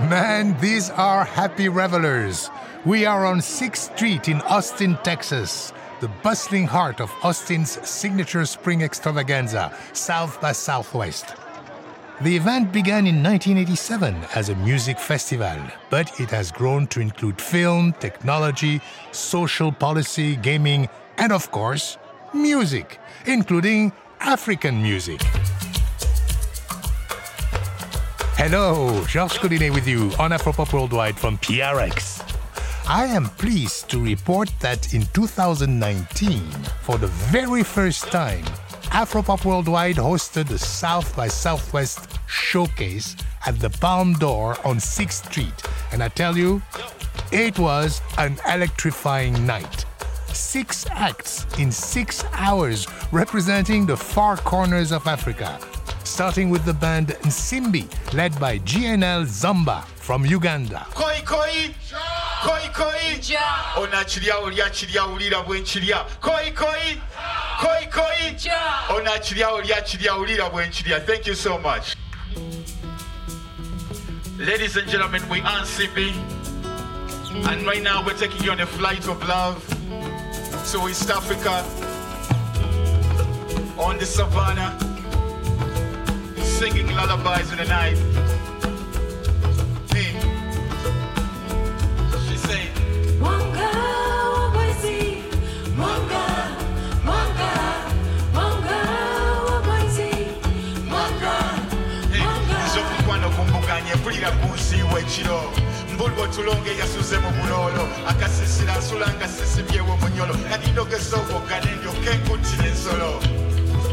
Man, these are happy revelers. We are on 6th Street in Austin, Texas, the bustling heart of Austin's signature spring extravaganza, South by Southwest. The event began in 1987 as a music festival, but it has grown to include film, technology, social policy, gaming, and of course, music, including African music. Hello, Georges Collinet with you on Afropop Worldwide from PRX. I am pleased to report that in 2019, for the very first time, Afropop Worldwide hosted the South by Southwest showcase at the Palm Door on 6th Street. And I tell you, it was an electrifying night. Six acts in six hours representing the far corners of Africa. Starting with the band Nsimbi, led by GNL Zamba from Uganda. Koi koi. Koi koi. Onakirya olya kirya wulira bwe nkirya Koi koi. Koi koi. Onakirya olya kirya wulira bwe nkirya Thank you so much. Ladies and gentlemen, we are Nsimbi. And right now we're taking you on a flight of love. To East Africa. On the savannah singing lullabies in the night. Hey. She mbulwa otulonge yasuze mu buloolo akasisira nsula nga sisibyewo munyolo nadindogesa obwoggane ndyoke nkuttira ensolo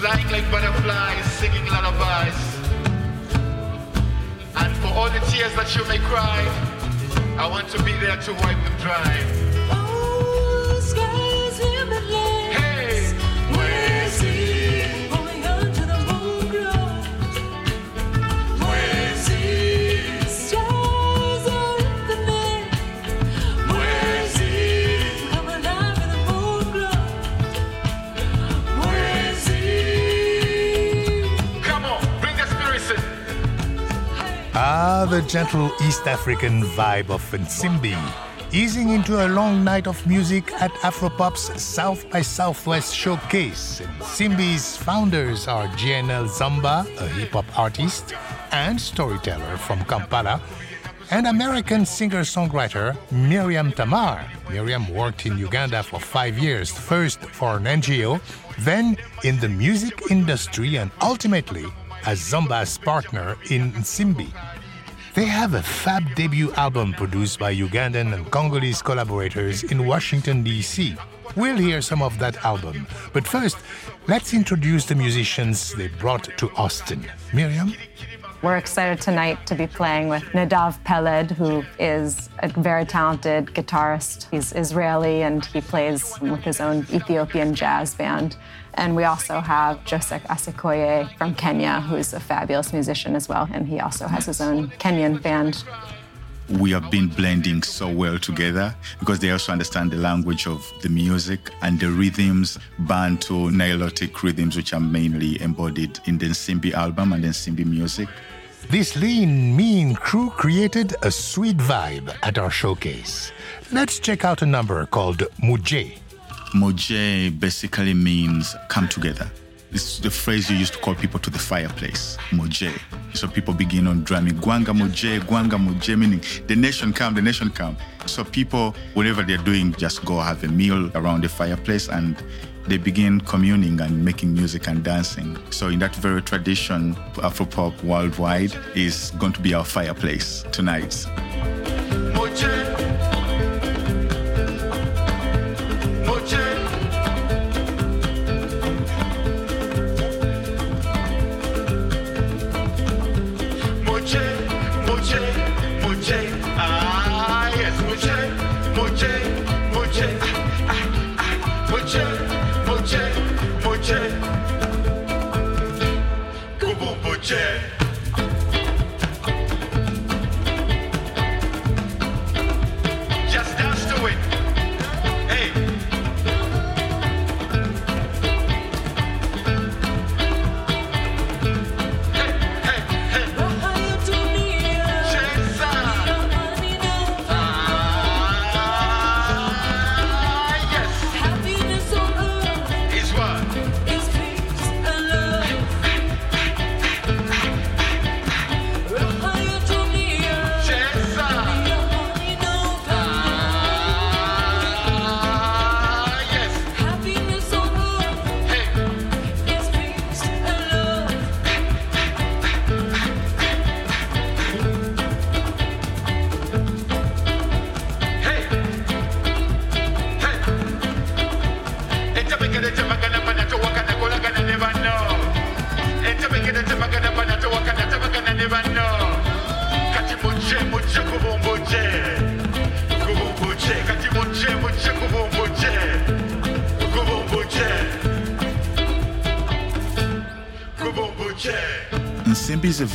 flying like butterflies, singing lullabies. And for all the tears that you may cry, I want to be there to wipe them dry. Ah, the gentle East African vibe of Nsimbi, easing into a long night of music at Afropop's South by Southwest showcase. Nsimbi's founders are GNL Zamba, a hip hop artist and storyteller from Kampala, and American singer songwriter Miriam Tamar. Miriam worked in Uganda for five years, first for an NGO, then in the music industry, and ultimately as Zamba's partner in Nsimbi. They have a fab debut album produced by Ugandan and Congolese collaborators in Washington, D.C. We'll hear some of that album. But first, let's introduce the musicians they brought to Austin. Miriam? We're excited tonight to be playing with Nadav Peled, who is a very talented guitarist. He's Israeli and he plays with his own Ethiopian jazz band. And we also have Joseph Asikoye from Kenya, who's a fabulous musician as well. And he also has his own Kenyan band. we have been blending so well together because they also understand the language of the music and the rhythms, Bantu, Nilotic rhythms, which are mainly embodied in the Nsimbi album and the Nsimbi music. This lean, mean crew created a sweet vibe at our showcase. Let's check out a number called Muje. Moje basically means come together. It's the phrase you used to call people to the fireplace, Moje. So people begin on drumming, Gwanga Moje, Gwanga Moje, meaning the nation come, the nation come. So people, whatever they're doing, just go have a meal around the fireplace and they begin communing and making music and dancing. So in that very tradition, Afropop worldwide is going to be our fireplace tonight.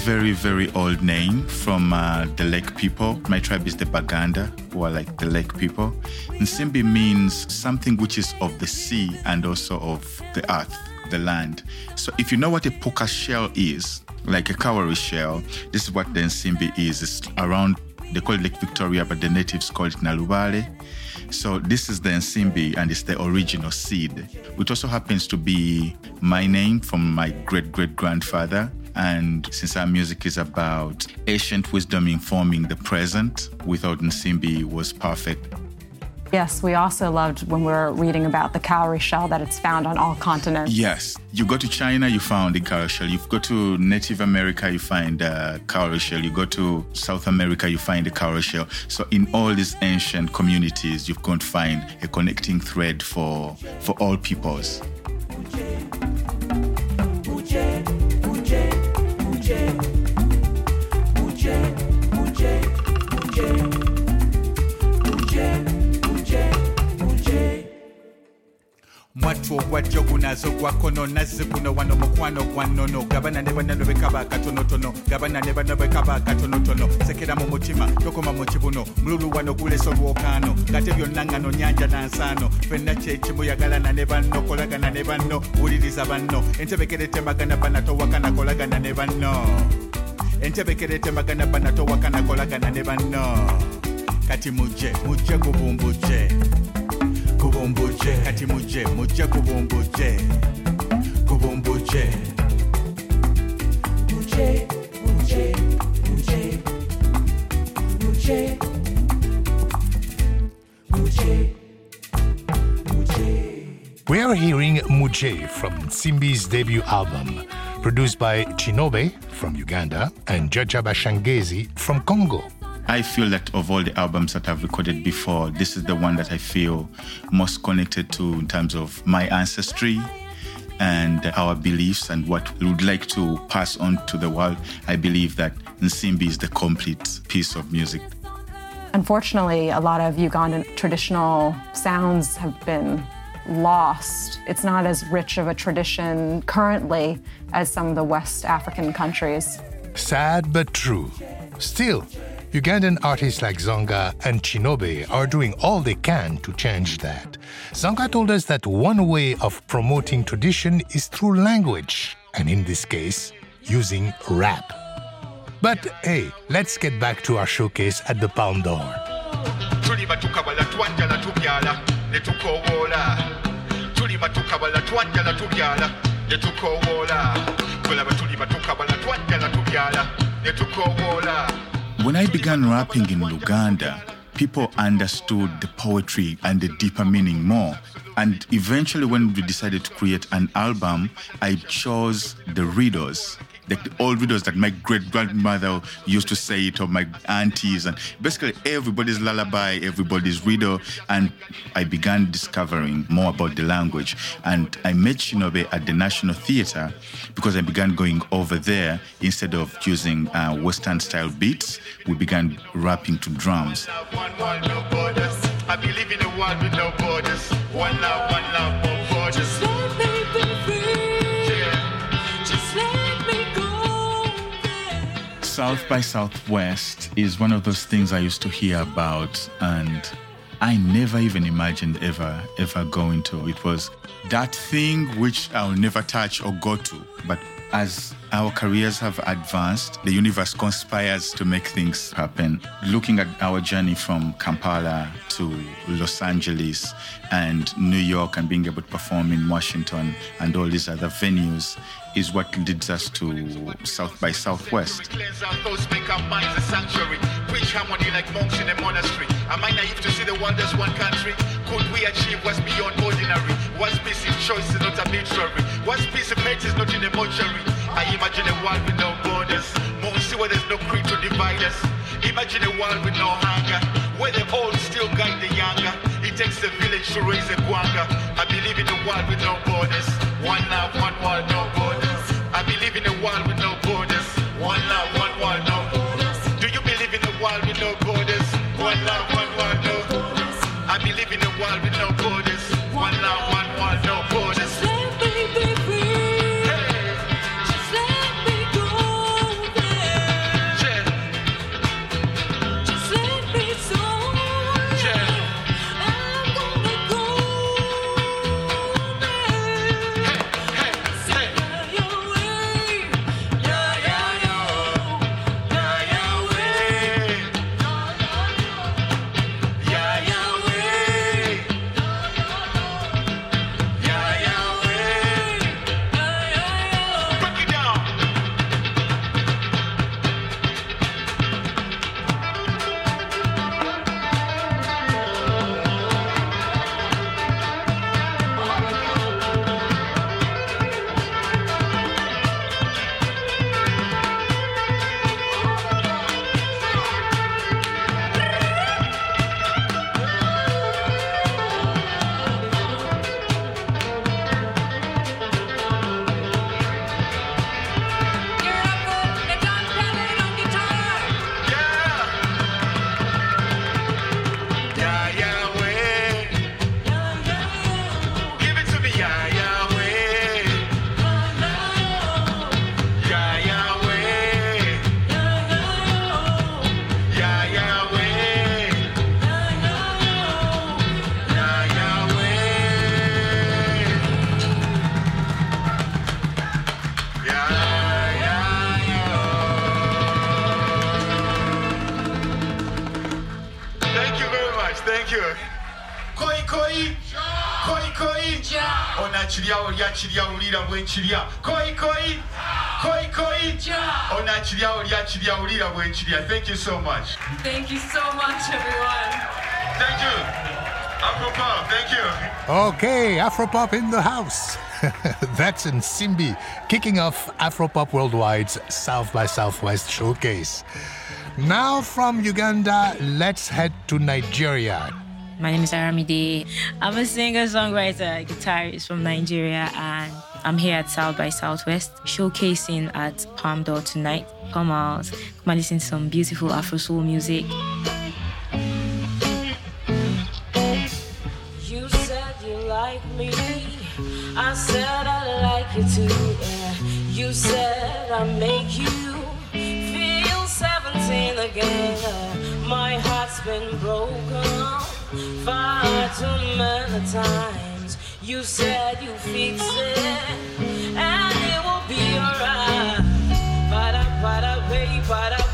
Very, very old name from uh, the lake people. My tribe is the Baganda, who are like the lake people. Nsimbi means something which is of the sea and also of the earth, the land. So if you know what a puka shell is, like a cowrie shell, this is what the Nsimbi is. It's around, they call it Lake Victoria, but the natives call it Nalubale. So this is the Nsimbi and it's the original seed, which also happens to be my name from my great great grandfather. And since our music is about ancient wisdom informing the present, without Nsimbi was perfect. Yes, we also loved when we were reading about the cowrie shell that it's found on all continents. Yes, you go to China, you found the cowrie shell. You go to Native America, you find uh, the cowrie shell. You go to South America, you find the cowrie shell. So in all these ancient communities, you're going to find a connecting thread for for all peoples. Mwattu ogwajjo gunazo gwakono nazzi guno wano mukwano gwa nnono. Gabana ne bannano bekaba akatonotono gabana ne banno bekaba akatonotono. Sekera mu mutima tokoma mu kibuno. Mululu wano guleso lwokaano ngate byonna ngano nyanja na nsaano fenna kyekimu yagalana ne banno kolagana ne banno wuliriza banno. Entebekere temagana bana towakana kolagana ne banno. Entebekere temagana bana towakana kolagana ne banno. Kati mujje mujje gubumbujje kubumbuje kati muje muje kubumbuje kubumbuje We are hearing Muje from Nsimbi's debut album, produced by Chinobe from Uganda and Jaja Bashangezi from Congo. I feel that of all the albums that I've recorded before, this is the one that I feel most connected to in terms of my ancestry and our beliefs and what we would like to pass on to the world. I believe that Nsimbi is the complete piece of music. Unfortunately, a lot of Ugandan traditional sounds have been lost. It's not as rich of a tradition currently as some of the West African countries. Sad but true. Still, Ugandan artists like Zonga and Chinobe are doing all they can to change that. Zonga told us that one way of promoting tradition is through language, and in this case, using rap. But hey, let's get back to our showcase at the Palm Door. tuli batukabala twanjala tubyala ne tukowoola tuli batukabala twanjala tubyala ne tukowoola tulaba tuli batukabala twanjala tubyala ne tukowoola When I began rapping in Uganda, people understood the poetry and the deeper meaning more. And eventually, when we decided to create an album, I chose the riddles. The old riddles that my great grandmother used to say it, or my aunties, and basically everybody's lullaby, everybody's riddle. And I began discovering more about the language. And I met Shinobe at the National Theatre because I began going over there instead of using uh, Western style beats. We began rapping to drums. One world, South by Southwest is one of those things I used to hear about, and I never even imagined ever, ever going to. It was that thing which I'll never touch or go to. But as our careers have advanced, the universe conspires to make things happen. Looking at our journey from Kampala to Los Angeles and New York and being able to perform in Washington and all these other venues is what leads us to South by Southwest. Am I naive to see the wonders one country? Could we achieve what's beyond ordinary? What's peace choice is not arbitrary? What's peace is not in a mortuary? I imagine a world with no borders. Mostly where there's no creed to divide us. Imagine a world with no hunger. Where the old still guide the younger. It takes a village to raise a guanga. I believe in a world with no borders. One love, one world, no borders. I believe in a world with no borders. One love, much. Thank you. Koi koi. Koi koi. Ona kiryawo lya kiryawulira bwe nkirya. Koi koi. Koi koi. Ona kiryawo lya kiryawulira bwe nkirya. Thank you so much. Thank you so much, everyone. Thank you. Afropop, thank you. Okay, Afropop in the house. That's Nsimbi, kicking off Afropop Worldwide's South by Southwest showcase. Now from Uganda, let's head to Nigeria. My name is Aramide. I'm a singer, songwriter, guitarist from Nigeria, and I'm here at South by Southwest, showcasing at Palm Door tonight. Come out, come and listen to some beautiful Afro soul music. You said you like me. I said I like you too. You said I make you feel 17 again. My heart's been broken far too many times. You said you fix it and it will be alright. Bada bada bay, bada bada bay.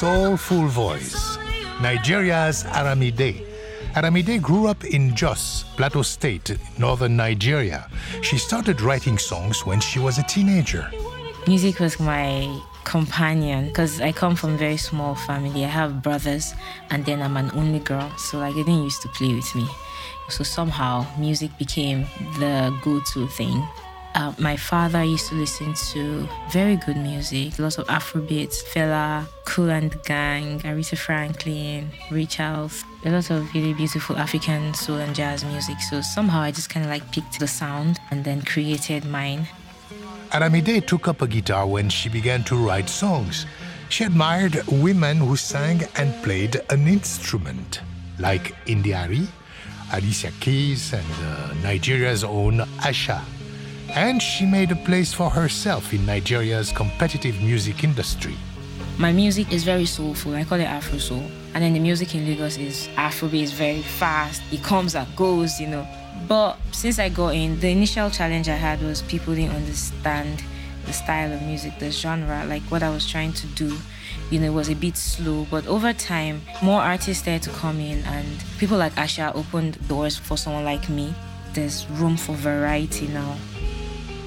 Soulful voice. Nigeria's Aramide. Aramide grew up in Jos, Plateau State, northern Nigeria. She started writing songs when she was a teenager. Music was my companion because I come from very small family. I have brothers and then I'm an only girl, so like they didn't used to play with me. So somehow music became the go-to thing. Uh, my father used to listen to very good music, lots of Afrobeats, Fela, Kool and the Gang, Aretha Franklin, Ray Charles, a lot of really beautiful African soul and jazz music. So somehow I just kind of like picked the sound and then created mine. Aramide took up a guitar when she began to write songs. She admired women who sang and played an instrument, like India.Arie, Alicia Keys, and uh, Nigeria's own Asa. And she made a place for herself in Nigeria's competitive music industry. My music is very soulful. I call it Afro soul. And then the music in Lagos is Afrobeat, is very fast. It comes and goes, you know. But since I got in, the initial challenge I had was people didn't understand the style of music, the genre, like what I was trying to do. You know, it was a bit slow. But over time, more artists started to come in, and people like Asa opened doors for someone like me. There's room for variety now.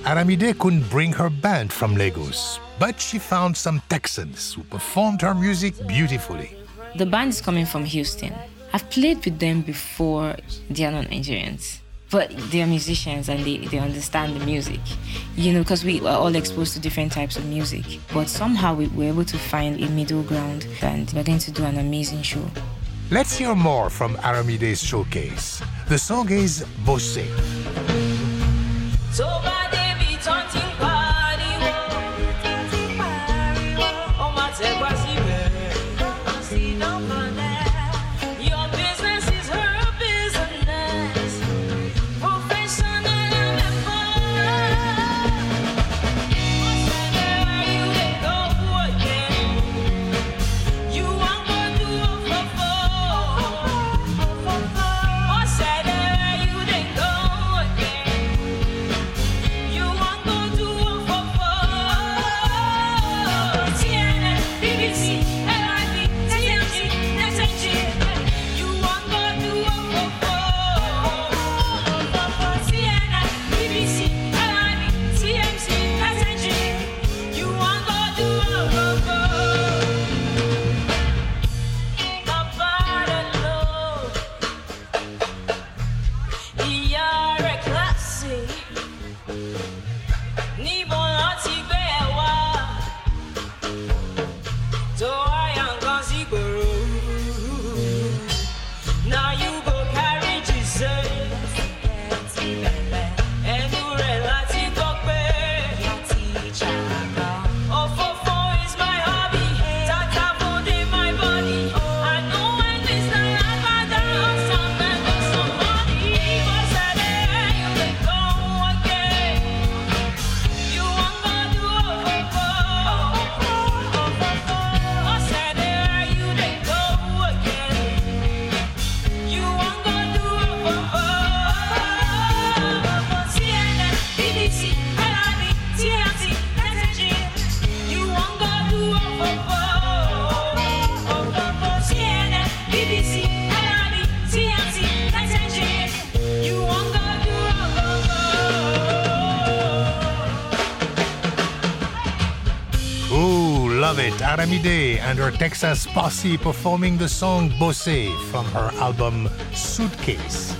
Aramide couldn't bring her band from Lagos, but she found some Texans who performed her music beautifully. The band is coming from Houston. I've played with them before. They are not Nigerians, but they are musicians and they, they understand the music. You know, because we are all exposed to different types of music. But somehow we were able to find a middle ground and we're going to do an amazing show. Let's hear more from Aramide's showcase. The song is Bosse. So love. Aramide and her Texas posse performing the song Bosse from her album Suitcase.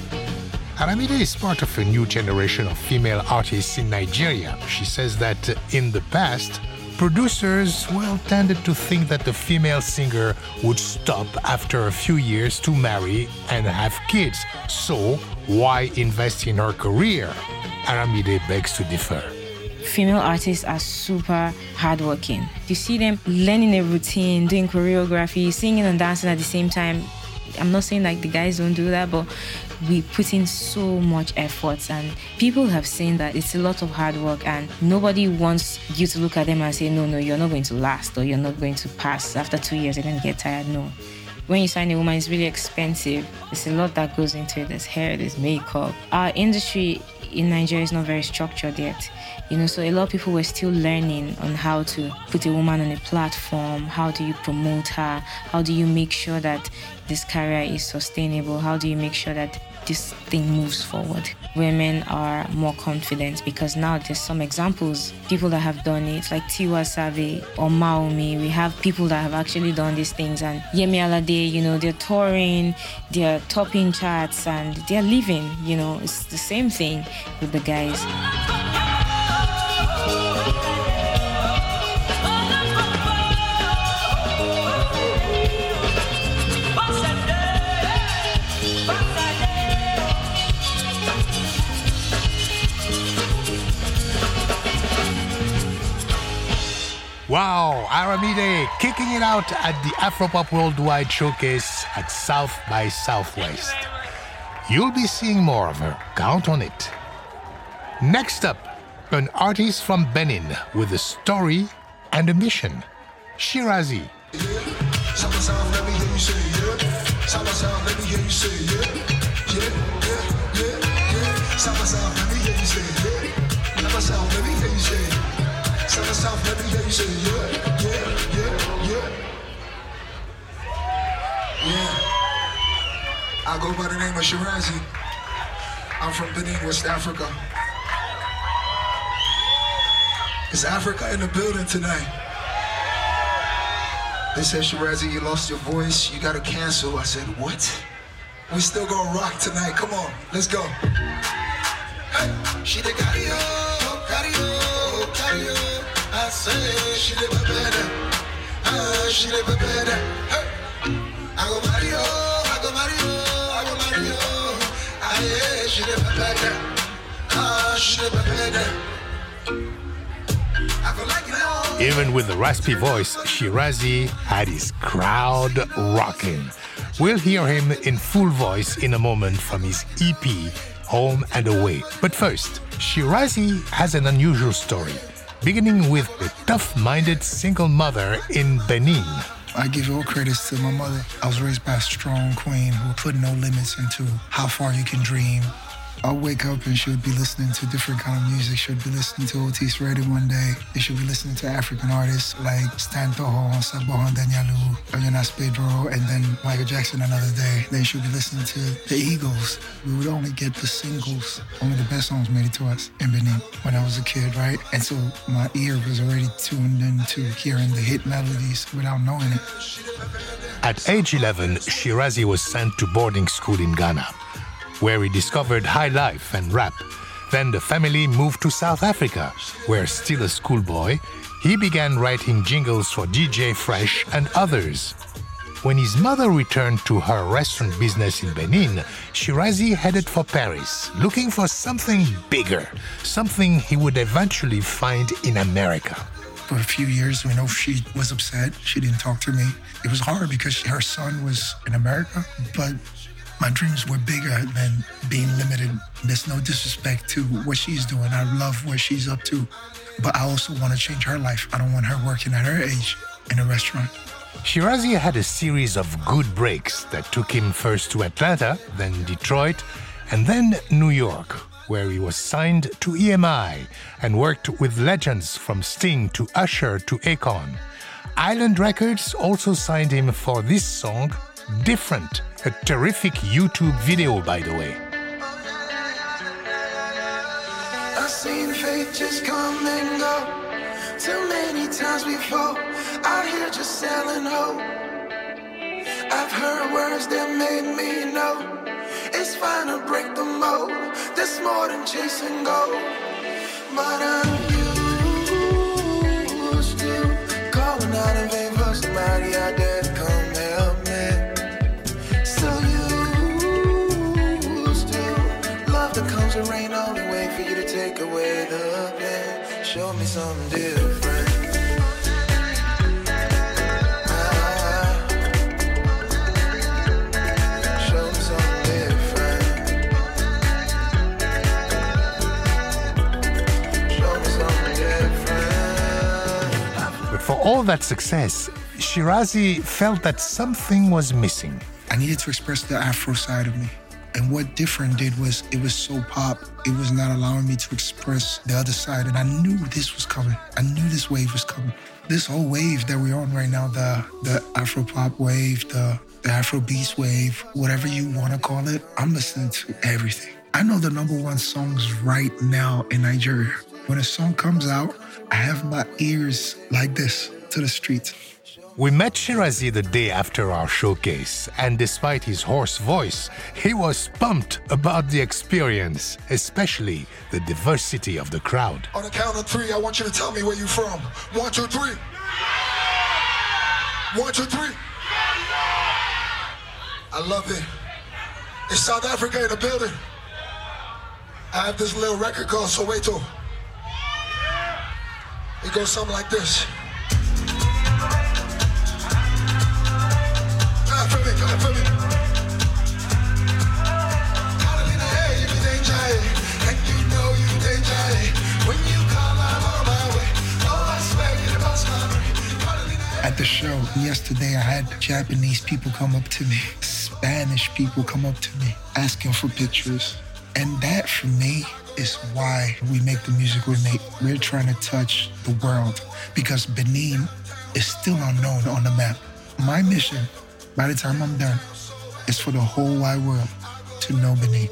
Aramide is part of a new generation of female artists in Nigeria. She says that in the past, producers, well, tended to think that the female singer would stop after a few years to marry and have kids. So, why invest in her career? Aramide begs to differ female artists are super hardworking. You see them learning a routine, doing choreography, singing and dancing at the same time. I'm not saying like the guys don't do that, but we put in so much effort and people have seen that it's a lot of hard work and nobody wants you to look at them and say no no you're not going to last or you're not going to pass after two years you're going to get tired. No. When you sign a woman it's really expensive. There's a lot that goes into it. There's hair there's makeup. Our industry in nigeria is not very structured yet. You know so a lot of people were still learning on how to put a woman on a platform. How do you promote her? How do you make sure that this career is sustainable? How do you make sure that this thing moves forward. Women are more confident because now there's some examples people that have done it like tiwa savage or maomi. We have people that have actually done these things and yemi alade you know they're touring they're topping charts and they're living you know it's the same thing with the guys Wow, Aramide kicking it out at the Afropop Worldwide Showcase at South by Southwest. You'll be seeing more of her, count on it. Next up, an artist from Benin with a story and a mission. Shirazee. Yeah, yeah, yeah, yeah. Yeah. I go by the name of Shirazee. I'm from Benin, West Africa. Is Africa in the building tonight? They said, Shirazee, you lost your voice. You got to cancel. I said, what? We still gonna rock tonight. Come on, let's go. She the cardio, cardio. Say she live better. Ah, she live better. Hey. I go Mario, I go Mario, I go Mario. Ah, yeah, she live better. Ah, she live better. Even with the raspy voice, Shirazee had his crowd rocking. We'll hear him in full voice in a moment from his EP, Home and Away. But first, Shirazee has an unusual story beginning with the tough minded single mother in Benin. I give all credits to my mother. I was raised by a strong queen who put no limits into how far you can dream, I'll wake up and she would be listening to different kind of music. She would be listening to Otis Redding one day. They should be listening to African artists like Stan Tohon, Sagbohan Danialou, Gnonnas Pedro, and then Michael Jackson another day. Then she would be listening to the Eagles. We would only get the singles. Only the best songs made it to us in Benin when I was a kid, right? And so my ear was already tuned into hearing the hit melodies without knowing it. At age 11, Shirazee was sent to boarding school in Ghana where he discovered high life and rap. Then the family moved to South Africa, where still a schoolboy, he began writing jingles for DJ Fresh and others. When his mother returned to her restaurant business in Benin, Shirazee headed for Paris, looking for something bigger, something he would eventually find in America. For a few years, we know she was upset. She didn't talk to me. It was hard because her son was in America, but my dreams were bigger than being limited. There's no disrespect to what she's doing. I love what she's up to, but I also want to change her life. I don't want her working at her age in a restaurant. Shirazee had a series of good breaks that took him first to Atlanta, then Detroit, and then New York, where he was signed to EMI and worked with legends from Sting to Usher to Akon. Island Records also signed him for this song, Different, a terrific YouTube video, by the way. I've seen fate just come and go. Too many times. Out here just selling hope. Oh. I've heard words that made me know it's fine to break the mold. More than chasing gold, but I'm used to out in vain for somebody out there love that comes with rain, only way for you to take away the pain. Show me something different. Show me something different. Show me something different. But for all that success, Shirazee felt that something was missing. I needed to express the Afro side of me. And what different did was it was so pop, it was not allowing me to express the other side. And I knew this was coming. I knew this wave was coming. This whole wave that we're on right now, the the Afro pop wave, the the Afro beats wave, whatever you want to call it, I'm listening to everything. I know the number one songs right now in Nigeria. When a song comes out, I have my ears like this to the streets. We met Shirazee the day after our showcase, and despite his hoarse voice, he was pumped about the experience, especially the diversity of the crowd. On the count of three, I want you to tell me where you're from. One, two, three. One, two, three. I love it. It's South Africa in the building. I have this little record called Soweto. It goes something like this. Yesterday, I had Japanese people come up to me, Spanish people come up to me, asking for pictures. And that for me is why we make the music we make. We're trying to touch the world because Benin is still unknown on the map. My mission, by the time I'm done, is for the whole wide world to know Benin.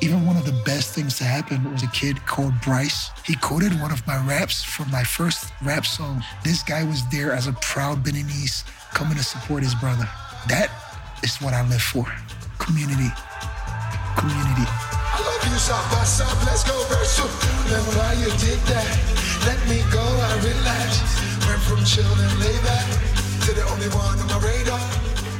Even one of the best things to happen was a kid called Bryce. He quoted one of my raps from my first rap song. This guy was there as a proud Beninese coming to support his brother. That is what I live for. Community. Community. I love you, South by South. Let's go, verse two. Then why you did that? Let me go, I relax. Went from chill and lay back to the only one on my radar.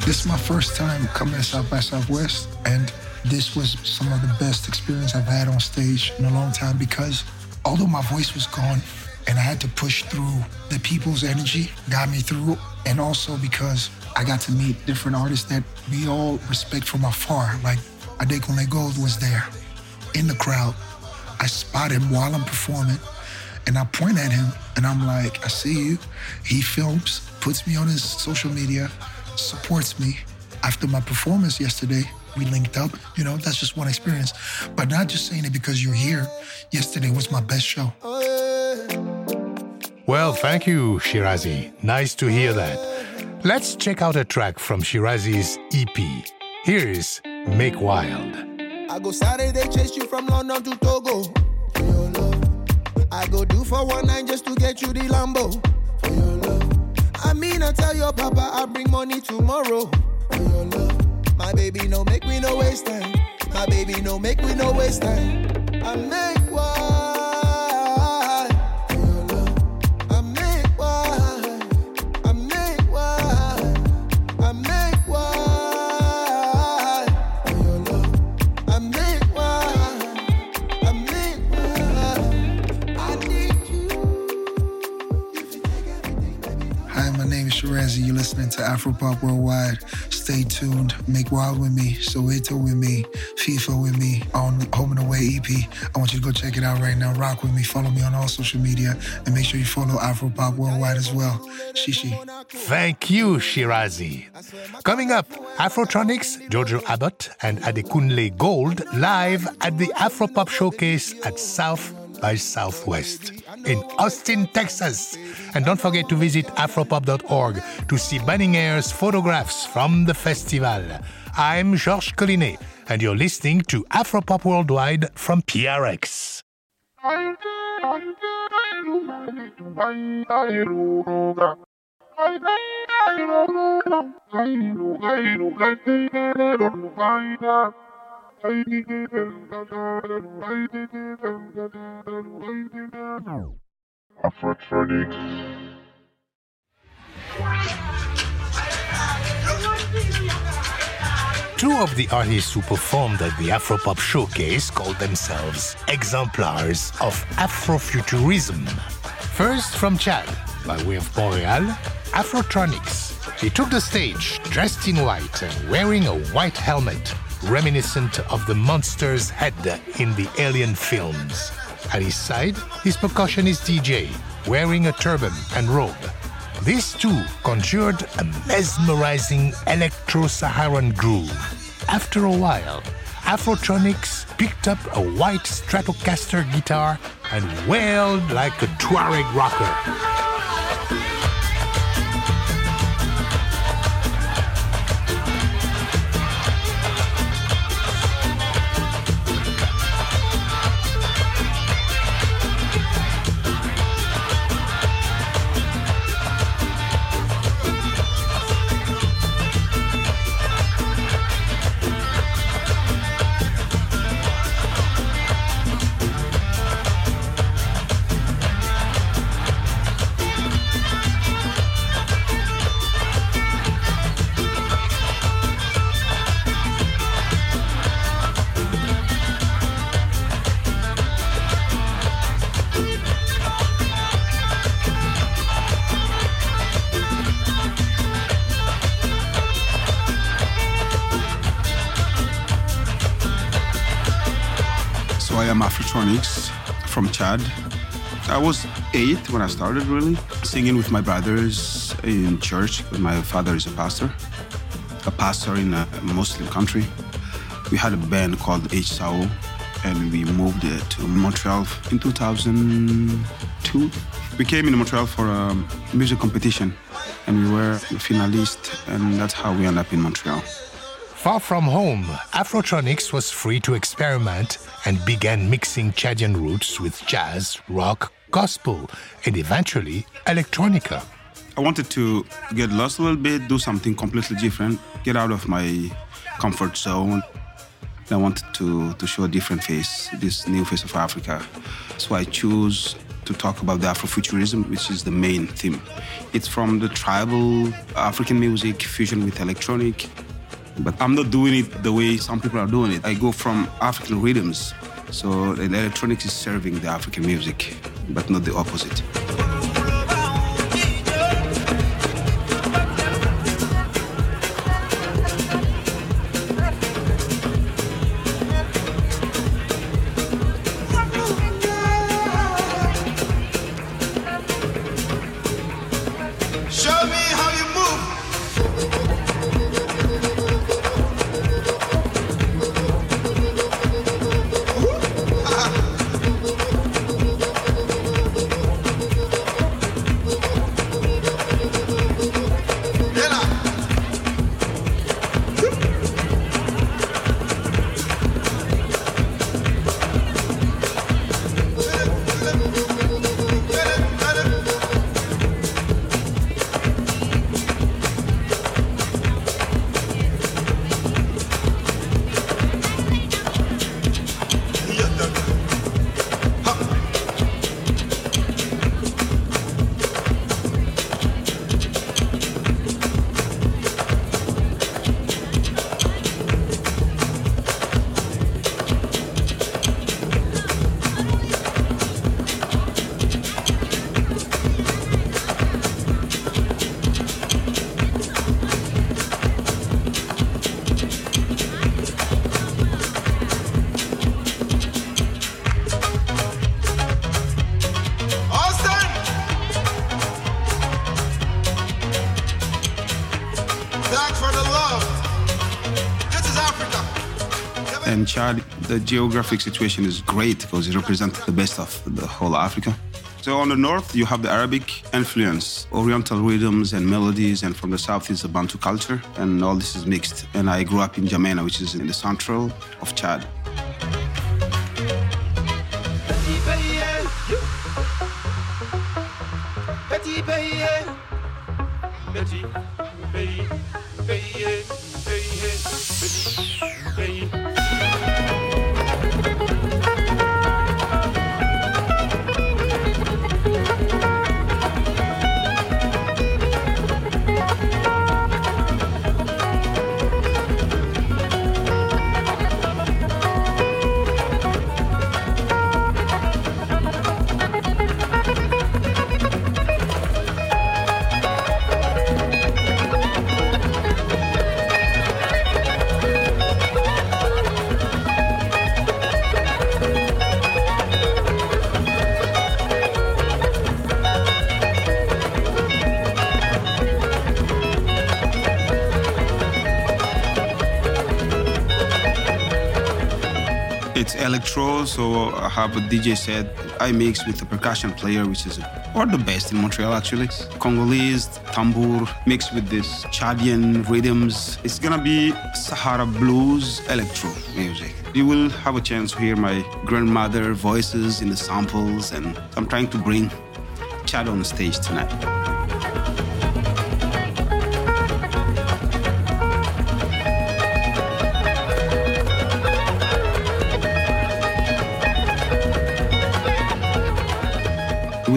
This is my first time coming to South by Southwest, and this was some of the best experience I've had on stage in a long time because although my voice was gone and I had to push through, the people's energy got me through, and also because I got to meet different artists that we all respect from afar. Like Adekunle Gold was there in the crowd. I spot him while I'm performing, and I point at him, and I'm like, I see you. He films, puts me on his social media, supports me. After my performance yesterday, we linked up. You know, that's just one experience. But not just saying it because you're here. Yesterday was my best show. Oh, Well, thank you, Shirazee. Nice to hear that. Let's check out a track from Shirazee's EP. Here's Make Wild. I go Saturday chase you from London to Togo for your love. I go do for one night just to get you the Lambo for your love. I mean, I tell your papa I bring money tomorrow for your love. My baby, no make we no waste time. My baby, no make we no waste time. I make wild Afropop Worldwide. Stay tuned. Make Wild with me, Soweto with me, FIFA with me on Home and Away EP. I want you to go check it out right now. Rock with me. Follow me on all social media. And make sure you follow Afropop Worldwide as well. Shishi. Thank you, Shirazee. Coming up, Afrotronix, Jojo Abot, and Adekunle Gold live at the Afropop Showcase at South by Southwest in Austin, Texas. And don't forget to visit afropop.org to see Banning Eyre's photographs from the festival. I'm Georges Collinet, and you're listening to Afropop Worldwide from PRX. Two of the artists who performed at the Afropop showcase called themselves exemplars of Afrofuturism. First from Chad, by way of Montreal, Afrotronix. He took the stage dressed in white and wearing a white helmet, reminiscent of the monster's head in the Alien films. At his side, his percussionist DJ, wearing a turban and robe. These two conjured a mesmerizing electro Saharan groove. After a while, Afrotronix picked up a white Stratocaster guitar and wailed like a Tuareg rocker. Eight when I started really singing with my brothers in church. My father is a pastor, a pastor in a Muslim country. We had a band called H'Sao, and we moved uh, to Montreal in 2002. We came in Montreal for a music competition, and we were a finalist, and that's how we ended up in Montreal. Far from home, Afrotronix was free to experiment and began mixing Chadian roots with jazz, rock, gospel, and eventually electronica. I wanted to get lost a little bit, do something completely different, get out of my comfort zone. I wanted to, to show a different face, this new face of Africa. So I choose to talk about the Afrofuturism, which is the main theme. It's from the tribal African music fusion with electronic, but I'm not doing it the way some people are doing it. I go from African rhythms, so electronics is serving the African music, but not the opposite. Chad, the geographic situation is great because it represents the best of the whole Africa. So on the north, you have the Arabic influence, Oriental rhythms and melodies, and from the south is the Bantu culture, and all this is mixed. And I grew up in Jamena, which is in the central of Chad. Electro, so I have a DJ set. I mix with a percussion player, which is one of the best in Montreal actually. Congolese, tambour, mixed with this Chadian rhythms. It's gonna be Sahara blues electro music. You will have a chance to hear my grandmother voices in the samples, and I'm trying to bring Chad on stage tonight.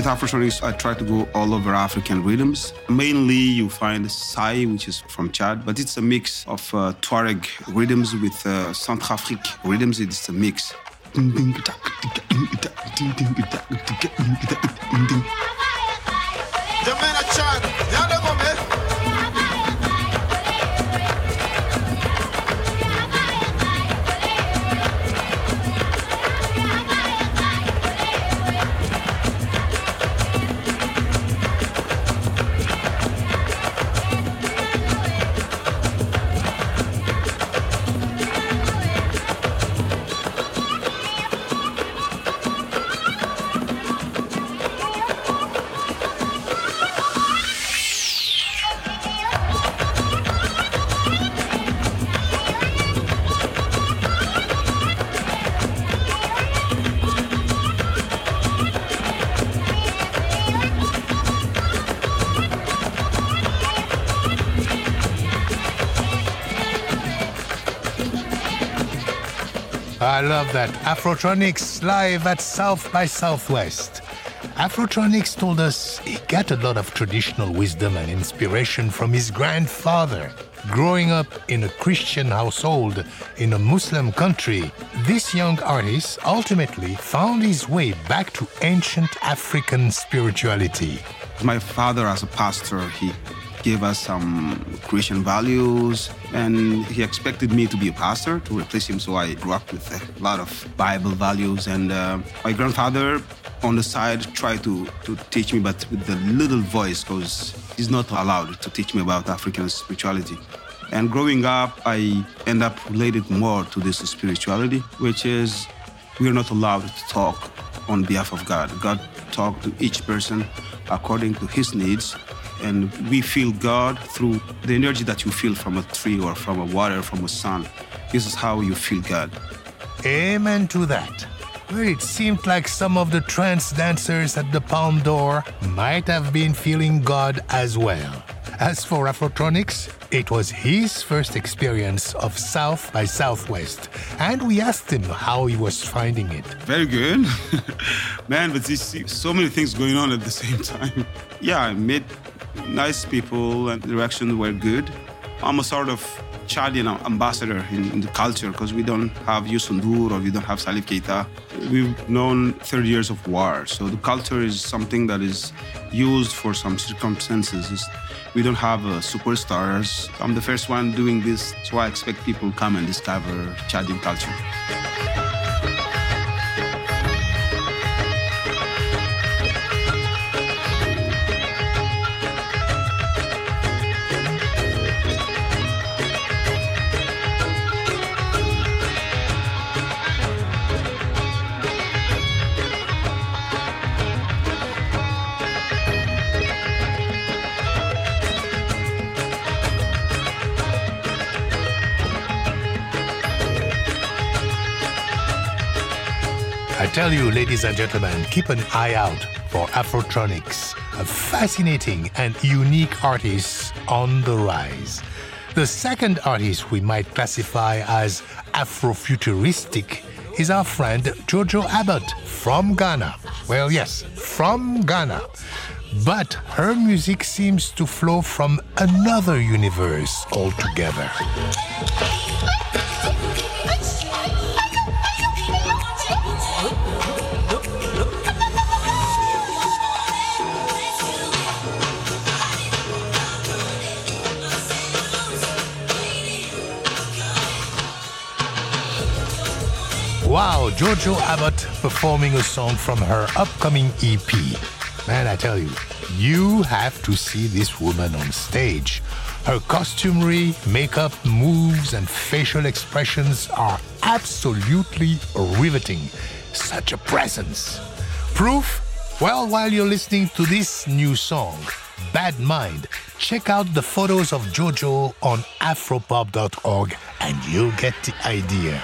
Afrotronix, I try to go all over African rhythms. Mainly, you find Sai, which is from Chad, but it's a mix of uh, Tuareg rhythms with uh, Centrafrique rhythms. It's a mix. Jamaica Chad, y'all know love that. Afrotronix live at South by Southwest. Afrotronix told us he got a lot of traditional wisdom and inspiration from his grandfather. Growing up in a Christian household in a Muslim country, this young artist ultimately found his way back to ancient African spirituality. My father, as a pastor, he gave us some Christian values, and he expected me to be a pastor to replace him. So I grew up with a lot of Bible values. And uh, my grandfather, on the side, tried to, to teach me, but with a little voice, because he's not allowed to teach me about African spirituality. And growing up, I end up related more to this spirituality, which is we are not allowed to talk on behalf of God. God talks to each person according to his needs. And we feel God through the energy that you feel from a tree or from a water, from a sun. This is how you feel God. Amen to that. Well, it seemed like some of the trance dancers at the Palm Door might have been feeling God as well. As for Afrotronix, it was his first experience of South by Southwest, and we asked him how he was finding it. Very good. Man, but see so many things going on at the same time. Yeah, I met nice people and the reactions were good. I'm a sort of Chadian ambassador in, in the culture because we don't have Youssou N'Dour or we don't have Salif Keita. We've known 30 years of war. So the culture is something that is used for some circumstances. It's- we don't have uh, superstars. I'm the first one doing this, so I expect people come and discover Chadian culture. I tell you, ladies and gentlemen, keep an eye out for Afrotronix. a fascinating and unique artist on the rise. The second artist we might classify as Afrofuturistic is our friend Jojo Abot from Ghana. Well, yes, from Ghana. But her music seems to flow from another universe altogether. Jojo Abot performing a song from her upcoming EP. Man, I tell you, you have to see this woman on stage. Her costumery, makeup, moves, and facial expressions are absolutely riveting. Such a presence. Proof? Well, while you're listening to this new song, Bad Mind, check out the photos of JoJo on afropop.org and you'll get the idea.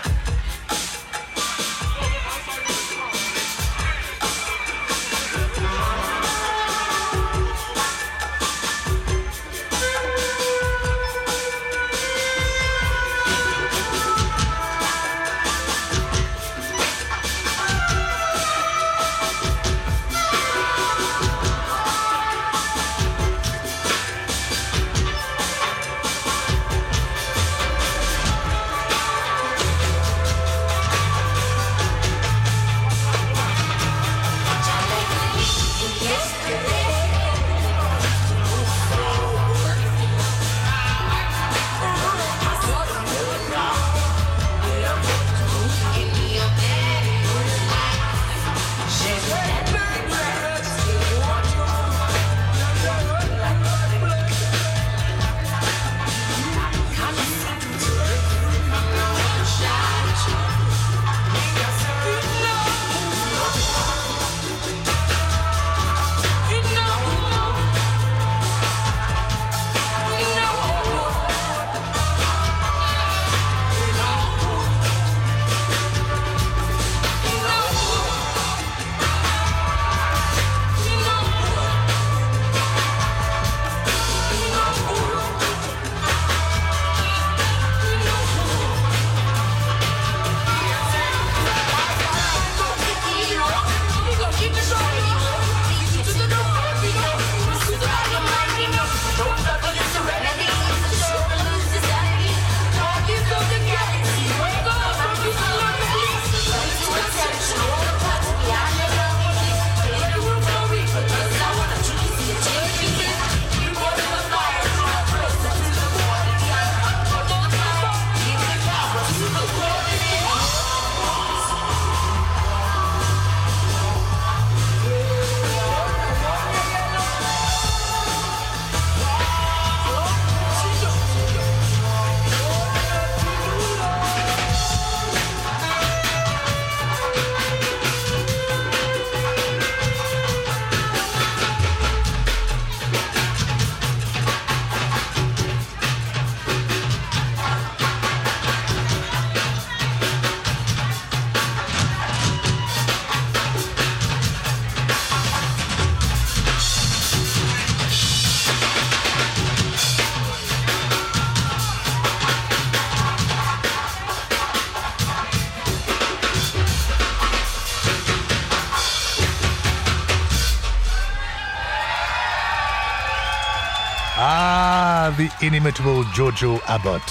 Inimitable Jojo Abot.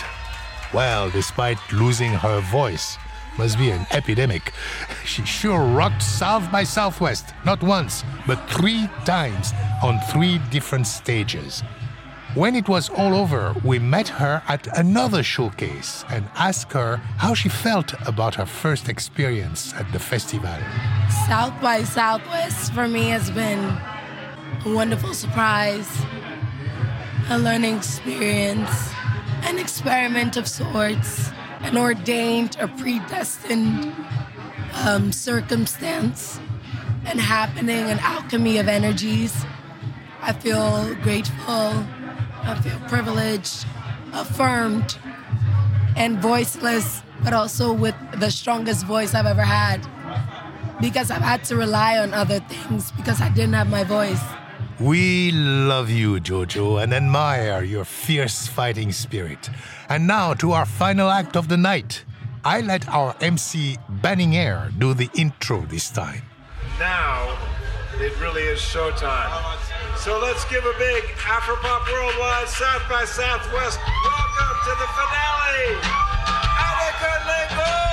Well, despite losing her voice, must be an epidemic. She sure rocked South by Southwest, not once, but three times on three different stages. When it was all over, we met her at another showcase and asked her how she felt about her first experience at the festival. South by Southwest for me has been a wonderful surprise, a learning experience, an experiment of sorts, an ordained or predestined um, circumstance, and happening, an alchemy of energies. I feel grateful, I feel privileged, affirmed, and voiceless, but also with the strongest voice I've ever had because I've had to rely on other things because I didn't have my voice. We love you, Jojo, and admire your fierce fighting spirit. And now to our final act of the night. I let our MC Banning Eyre do the intro this time. Now, it really is showtime. So let's give a big Afropop Worldwide South by Southwest welcome to the finale. Lego!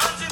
But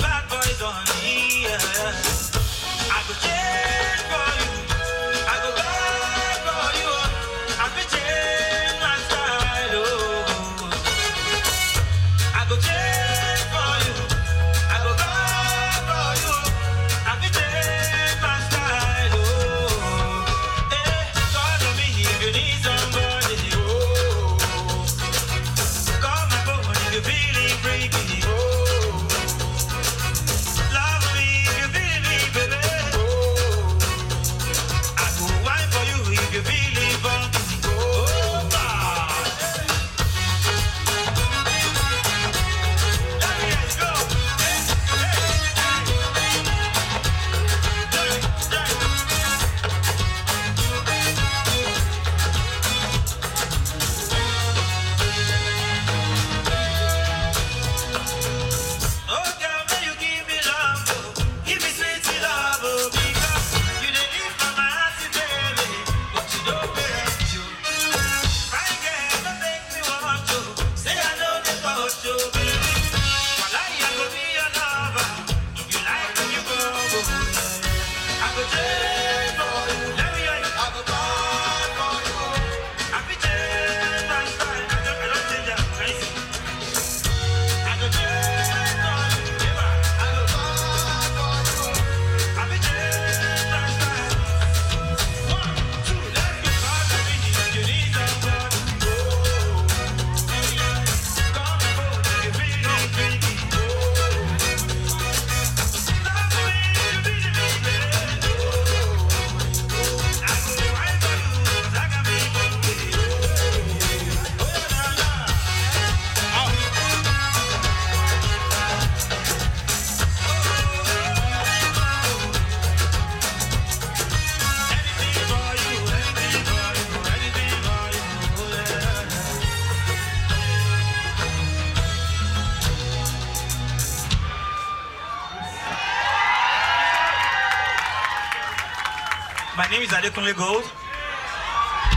name is Adekunle Gold.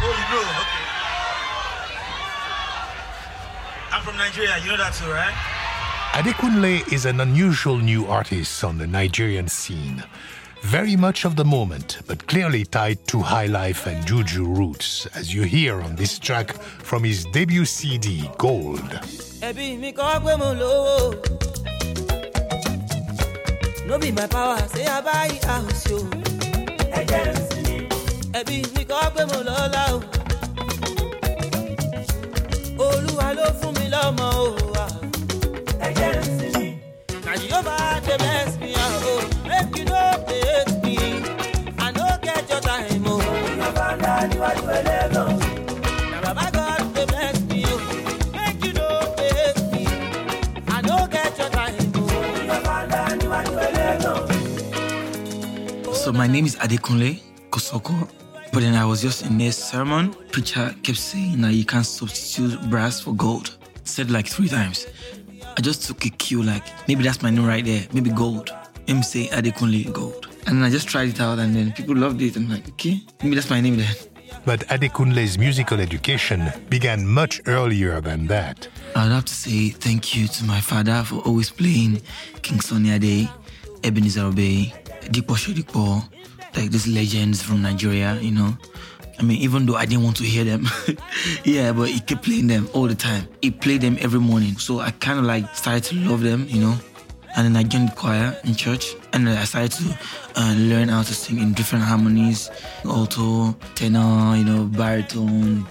Oh, you know, okay. I'm from Nigeria, you know that too, right? Adekunle is an unusual new artist on the Nigerian scene. Very much of the moment, but clearly tied to high life and juju roots, as you hear on this track from his debut CD, Gold. ẹbí mi kọ́ pé mo lówó no be my power say i buy house o. ẹbí mi kọ́ pé mo lọ́lá o. olúwa ló fún mi lọ́mọ o. make you no dey hate me. i no get your time o. ńlá níwájú ẹlẹ́gàn. So my name is Adekunle Kosoko. But then I was just in a sermon. Preacher kept saying that you can't substitute brass for gold. Said like three times. I just took a cue like maybe that's my name right there. Maybe gold. Him say Adekunle Gold. And then I just tried it out and then people loved it. I'm like, okay, maybe that's my name then. But Adekunle's musical education began much earlier than that. I'd have to say thank you to my father for always playing King Sunny Ade, Ebenezer Obey, Dipo Shodipo, like these legends from Nigeria, you know. I mean, even though I didn't want to hear them, yeah, but he kept playing them all the time. He played them every morning. So I kind of like started to love them, you know. And then I joined the choir in church, and I started to uh, learn how to sing in different harmonies, alto, tenor, you know, baritone,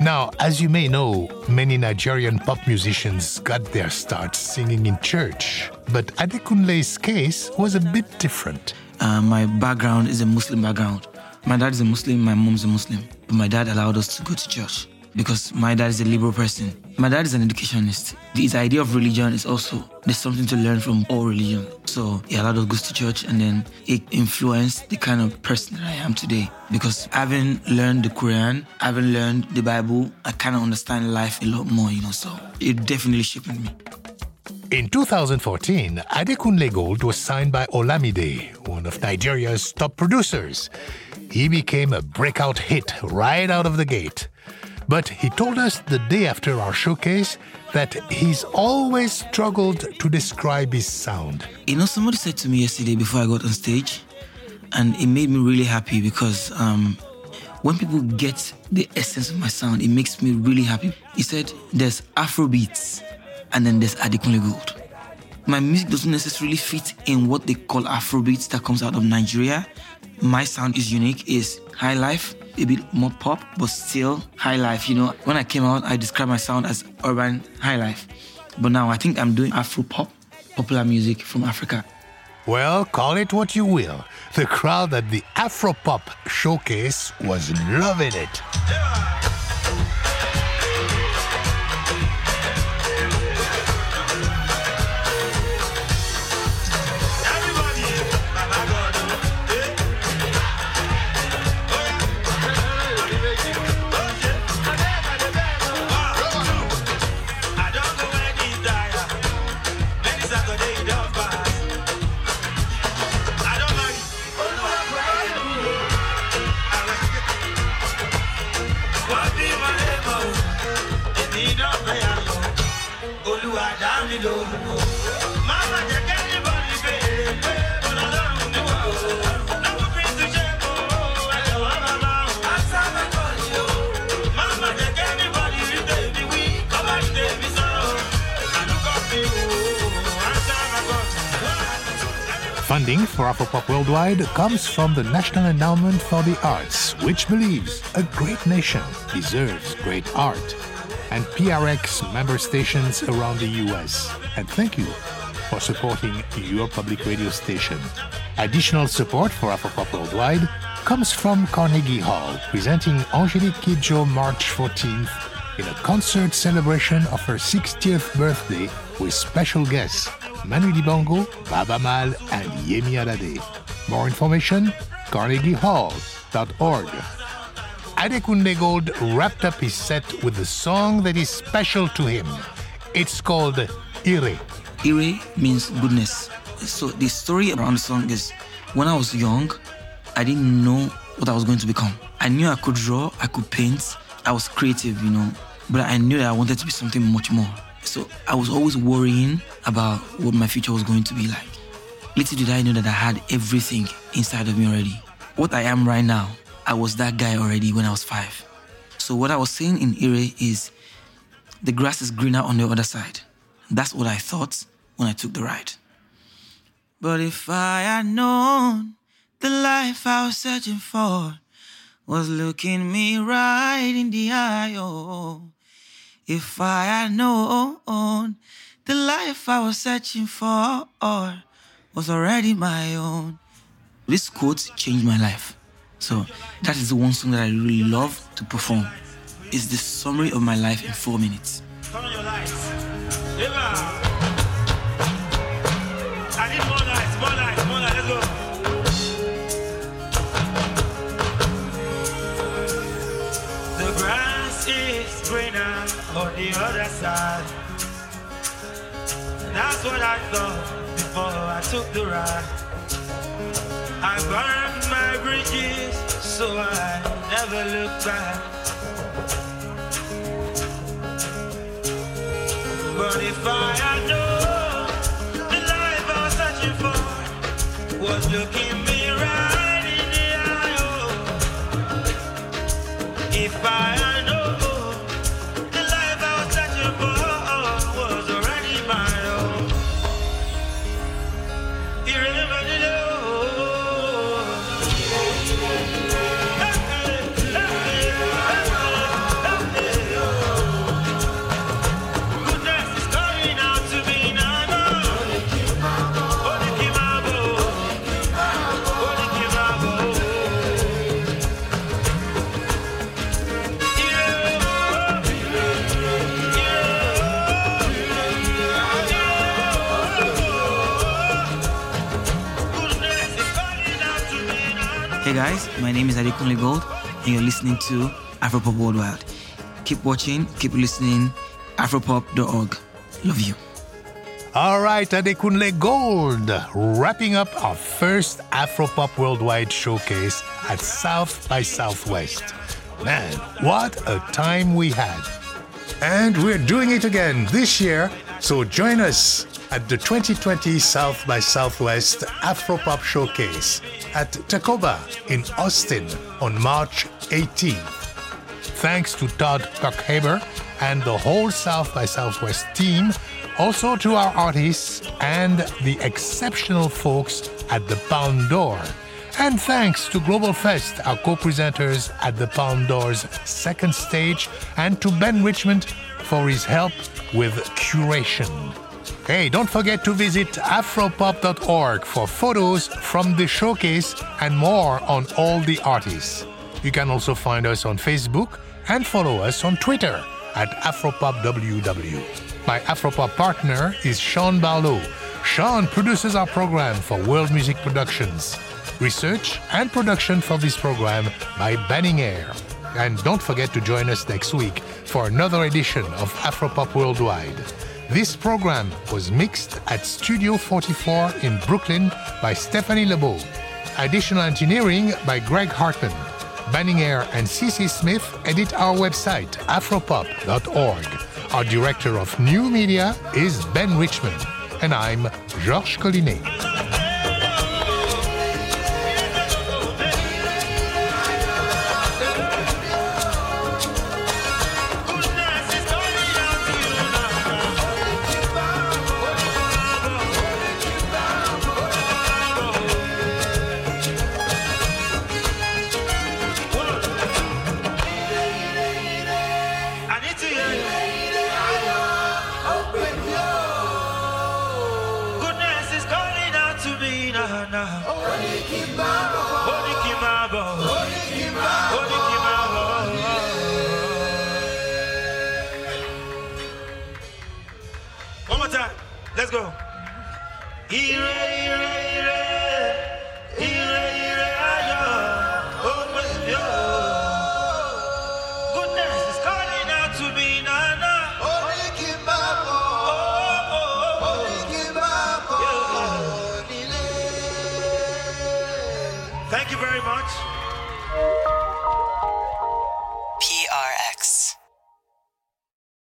Now, as you may know, many Nigerian pop musicians got their start singing in church, but Adekunle's case was a bit different. Uh, my background is a Muslim background. My dad is a Muslim, my mom's a Muslim. But my dad allowed us to go to church because my dad is a liberal person. My dad is an educationist. His idea of religion is also there's something to learn from all religion. So he allowed us to go to church and then it influenced the kind of person that I am today. Because having learned the Quran, having learned the Bible, I kind of understand life a lot more, you know. So it definitely shaped me. In 2014, Adekunle Gold was signed by Olamide, one of Nigeria's top producers. He became a breakout hit right out of the gate. But he told us the day after our showcase that he's always struggled to describe his sound. You know, somebody said to me yesterday before I got on stage, and it made me really happy because um, when people get the essence of my sound, it makes me really happy. He said, There's Afro beats, and then there's Adekunle Gold. My music doesn't necessarily fit in what they call Afro beats that comes out of Nigeria. My sound is unique, is high life, a bit more pop, but still high life. You know, when I came out, I described my sound as urban high life. But now I think I'm doing Afro pop, popular music from Africa. Well, call it what you will. The crowd at the Afropop showcase was loving it. Funding for Afropop Worldwide comes from the National Endowment for the Arts, which believes a great nation deserves great art, and PRX member stations around the US. And thank you for supporting your public radio station. Additional support for Afropop Worldwide comes from Carnegie Hall, presenting Angelique Kidjo March 14th in a concert celebration of her 60th birthday with special guests Manu Dibango, Baaba Maal, and Yemi Alade. More information, carnegiehall.org. Adekunle Gold wrapped up his set with a song that is special to him. It's called Ire. Ire means goodness. So the story around the song is when I was young, I didn't know what I was going to become. I knew I could draw, I could paint, I was creative, you know, but I knew that I wanted to be something much more. So I was always worrying about what my future was going to be like. Little did I know that I had everything inside of me already. What I am right now, I was that guy already when I was five. So what I was saying in Ire is the grass is greener on the other side. That's what I thought when I took the ride. But if I had known the life I was searching for was looking me right in the eye, oh. If I had known the life I was searching for was already my own. This quote changed my life. So that is the one song that I really love to perform. It's the summary of my life in four minutes. On the other side. That's what I thought before I took the ride. I burned my bridges so I never look back. But if I had known the life I was searching for was looking my name is Adekunle Gold, and you're listening to Afropop Worldwide. Keep watching, keep listening. Afropop.org. Love you. All right, Adekunle Gold, wrapping up our first Afropop Worldwide showcase at South by Southwest. Man, what a time we had! And we're doing it again this year, so join us at the 2020 South by Southwest Afropop Showcase at Tacoba in Austin on March 18th. Thanks to Todd Puckhaber and the whole South by Southwest team, also to our artists and the exceptional folks at the Palm Door. And thanks to Global Fest, our co presenters at the Palm Door's second stage, and to Ben Richmond for his help with curation. Hey, don't forget to visit afropop.org for photos from the showcase and more on all the artists. You can also find us on Facebook and follow us on Twitter at AfropopWW. My Afropop partner is Sean Barlow. Sean produces our program for World Music Productions. Research and production for this program by Banning Eyre. And don't forget to join us next week for another edition of Afropop Worldwide. This program was mixed at Studio 44 in Brooklyn by Stephanie Lebeau. Additional engineering by Greg Hartman. Banning Eyre and CC Smith edit our website, afropop.org. Our director of new media is Ben Richmond, and I'm Georges Collinet.